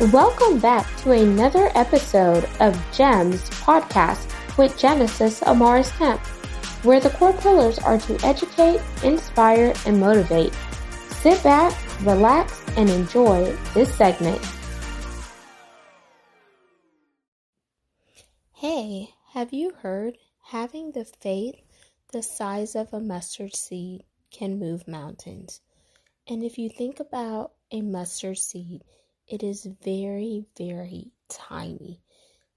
Welcome back to another episode of GEMS podcast with Genesis Amaris Kemp, where the core pillars are to educate, inspire, and motivate. Sit back, relax, and enjoy this segment. Hey, have you heard having the faith the size of a mustard seed can move mountains? And if you think about a mustard seed, it is very, very tiny.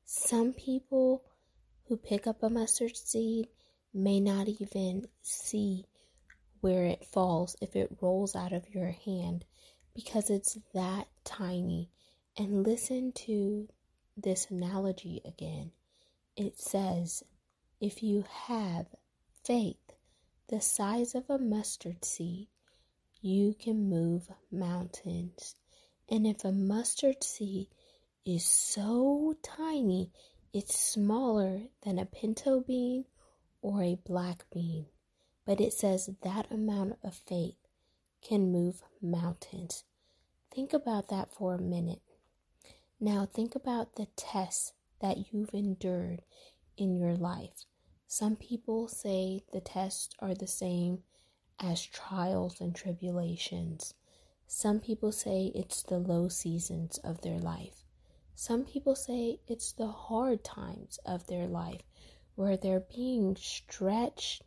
Some people who pick up a mustard seed may not even see where it falls if it rolls out of your hand because it's that tiny. And listen to this analogy again. It says, if you have faith the size of a mustard seed, you can move mountains. And if a mustard seed is so tiny, it's smaller than a pinto bean or a black bean. But it says that amount of faith can move mountains. Think about that for a minute. Now, think about the tests that you've endured in your life. Some people say the tests are the same as trials and tribulations. Some people say it's the low seasons of their life. Some people say it's the hard times of their life where they're being stretched,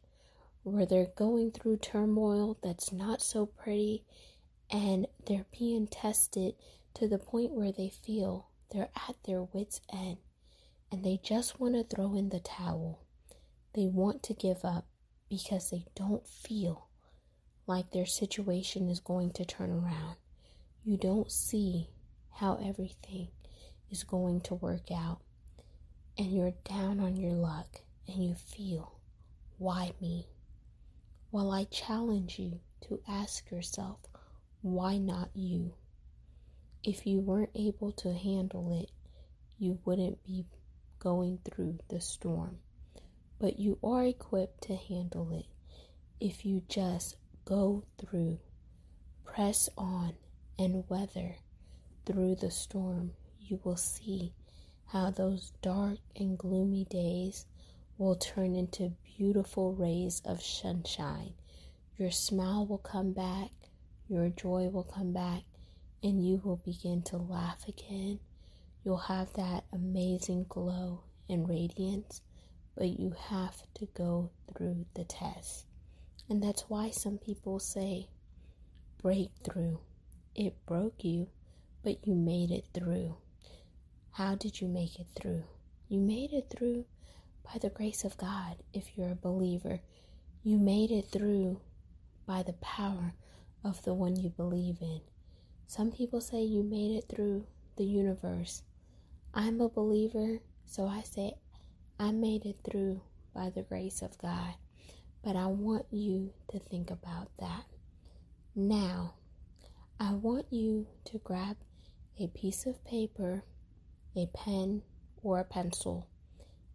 where they're going through turmoil that's not so pretty, and they're being tested to the point where they feel they're at their wits' end and they just want to throw in the towel. They want to give up because they don't feel like their situation is going to turn around. You don't see how everything is going to work out. And you're down on your luck and you feel, why me? Well, I challenge you to ask yourself, why not you? If you weren't able to handle it, you wouldn't be going through the storm. But you are equipped to handle it if you just go through, press on, and weather through the storm, you will see how those dark and gloomy days will turn into beautiful rays of sunshine. Your smile will come back, your joy will come back, and you will begin to laugh again. You'll have that amazing glow and radiance, but you have to go through the test. And that's why some people say breakthrough. It broke you, but you made it through. How did you make it through? You made it through by the grace of God if you're a believer. You made it through by the power of the one you believe in. Some people say you made it through the universe. I'm a believer, so I say I made it through by the grace of God. But I want you to think about that. Now, I want you to grab a piece of paper, a pen, or a pencil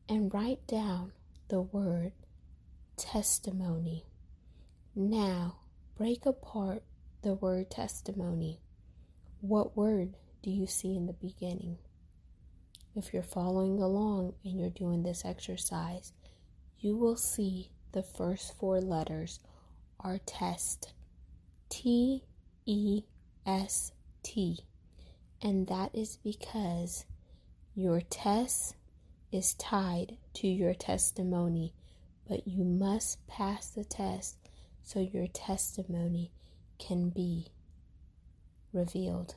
and write down the word testimony. Now, break apart the word testimony. What word do you see in the beginning? If you're following along and you're doing this exercise, you will see the first four letters are test. T E S T. And that is because your test is tied to your testimony, but you must pass the test so your testimony can be revealed.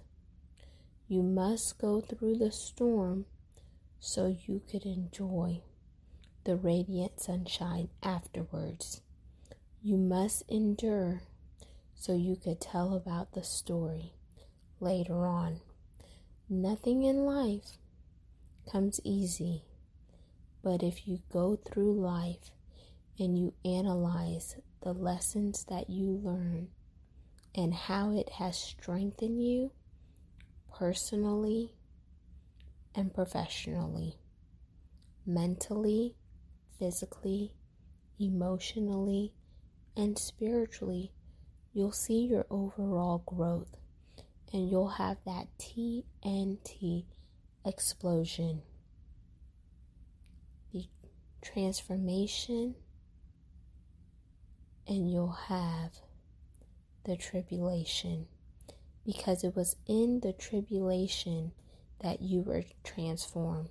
You must go through the storm so you could enjoy the radiant sunshine afterwards. You must endure so you could tell about the story later on. Nothing in life comes easy, but if you go through life and you analyze the lessons that you learn and how it has strengthened you personally and professionally, mentally physically, emotionally, and spiritually, you'll see your overall growth. and you'll have that TNT explosion. The transformation, and you'll have the tribulation because it was in the tribulation that you were transformed.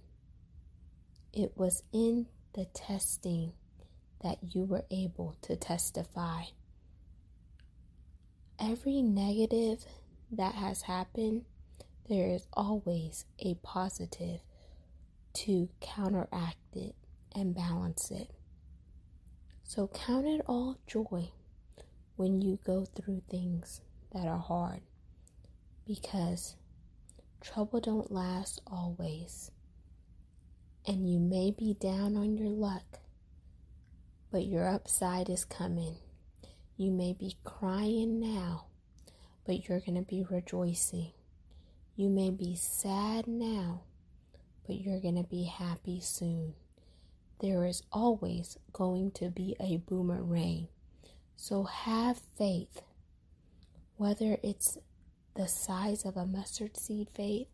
It was in the testing that you were able to testify. Every negative that has happened, there is always a positive to counteract it and balance it. So count it all joy when you go through things that are hard because trouble don't last always. And you may be down on your luck, but your upside is coming. You may be crying now, but you're going to be rejoicing. You may be sad now, but you're going to be happy soon. There is always going to be a boomerang. So have faith. Whether it's the size of a mustard seed faith,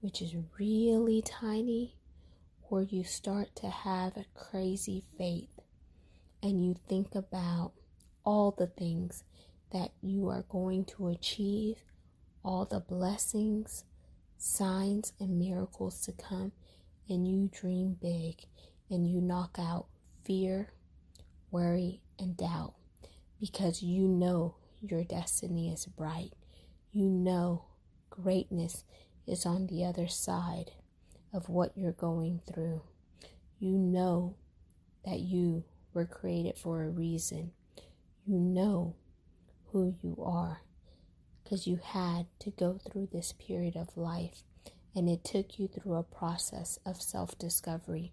which is really tiny, or you start to have a crazy faith and you think about all the things that you are going to achieve, all the blessings, signs, and miracles to come, and you dream big and you knock out fear, worry, and doubt because you know your destiny is bright. You know greatness is on the other side of what you're going through. You know that you were created for a reason. You know who you are because you had to go through this period of life and it took you through a process of self discovery.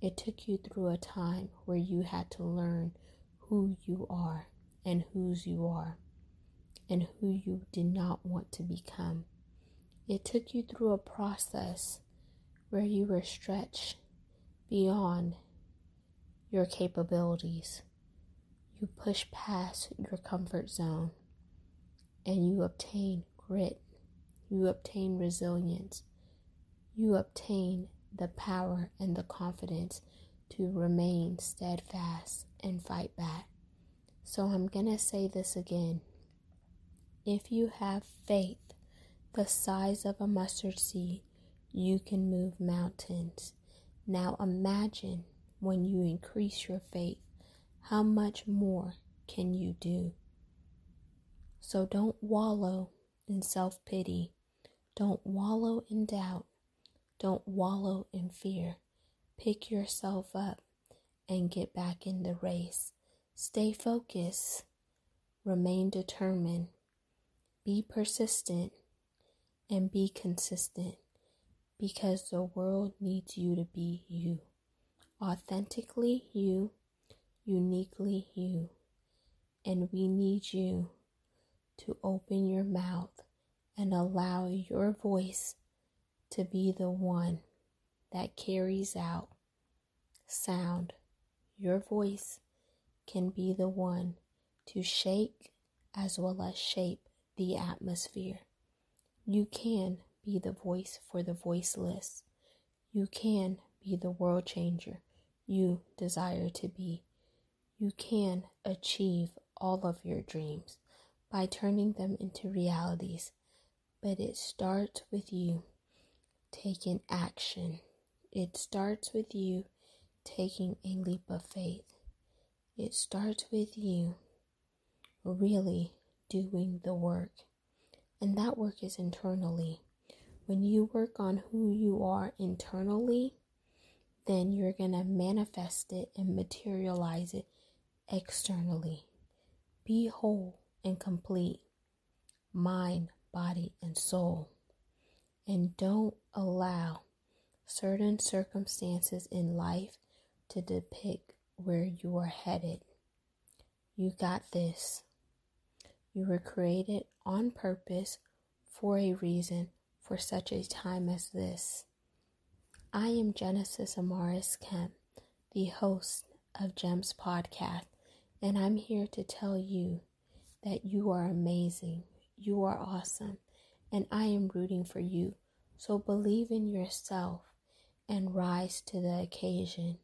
It took you through a time where you had to learn who you are and whose you are and who you did not want to become. It took you through a process where you were stretched beyond your capabilities. You push past your comfort zone and you obtain grit. You obtain resilience. You obtain the power and the confidence to remain steadfast and fight back. So I'm going to say this again. If you have faith the size of a mustard seed, you can move mountains. Now imagine when you increase your faith, how much more can you do? So don't wallow in self pity. Don't wallow in doubt. Don't wallow in fear. Pick yourself up and get back in the race. Stay focused. Remain determined. Be persistent and be consistent because the world needs you to be you. Authentically you, uniquely you. And we need you to open your mouth and allow your voice to be the one that carries out sound. Your voice can be the one to shake as well as shape the atmosphere. You can be the voice for the voiceless. You can be the world changer you desire to be. You can achieve all of your dreams by turning them into realities, but it starts with you taking action. It starts with you taking a leap of faith. It starts with you really doing the work. And that work is internally. When you work on who you are internally, then you're going to manifest it and materialize it externally. Be whole and complete, mind, body, and soul. And don't allow certain circumstances in life to depict where you are headed. You got this. You were created on purpose for a reason for such a time as this. I am Genesis Amaris Kemp, the host of Gems Podcast, and I'm here to tell you that you are amazing, you are awesome, and I am rooting for you. So believe in yourself and rise to the occasion.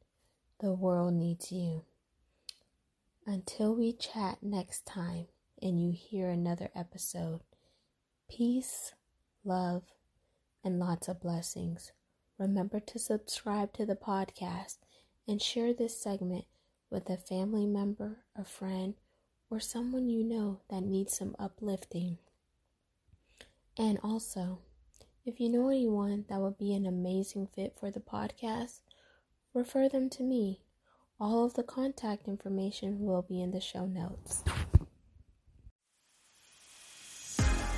The world needs you. Until we chat next time and you hear another episode, peace, love, and lots of blessings. Remember to subscribe to the podcast and share this segment with a family member, a friend, or someone you know that needs some uplifting. And also, if you know anyone that would be an amazing fit for the podcast, refer them to me. All of the contact information will be in the show notes.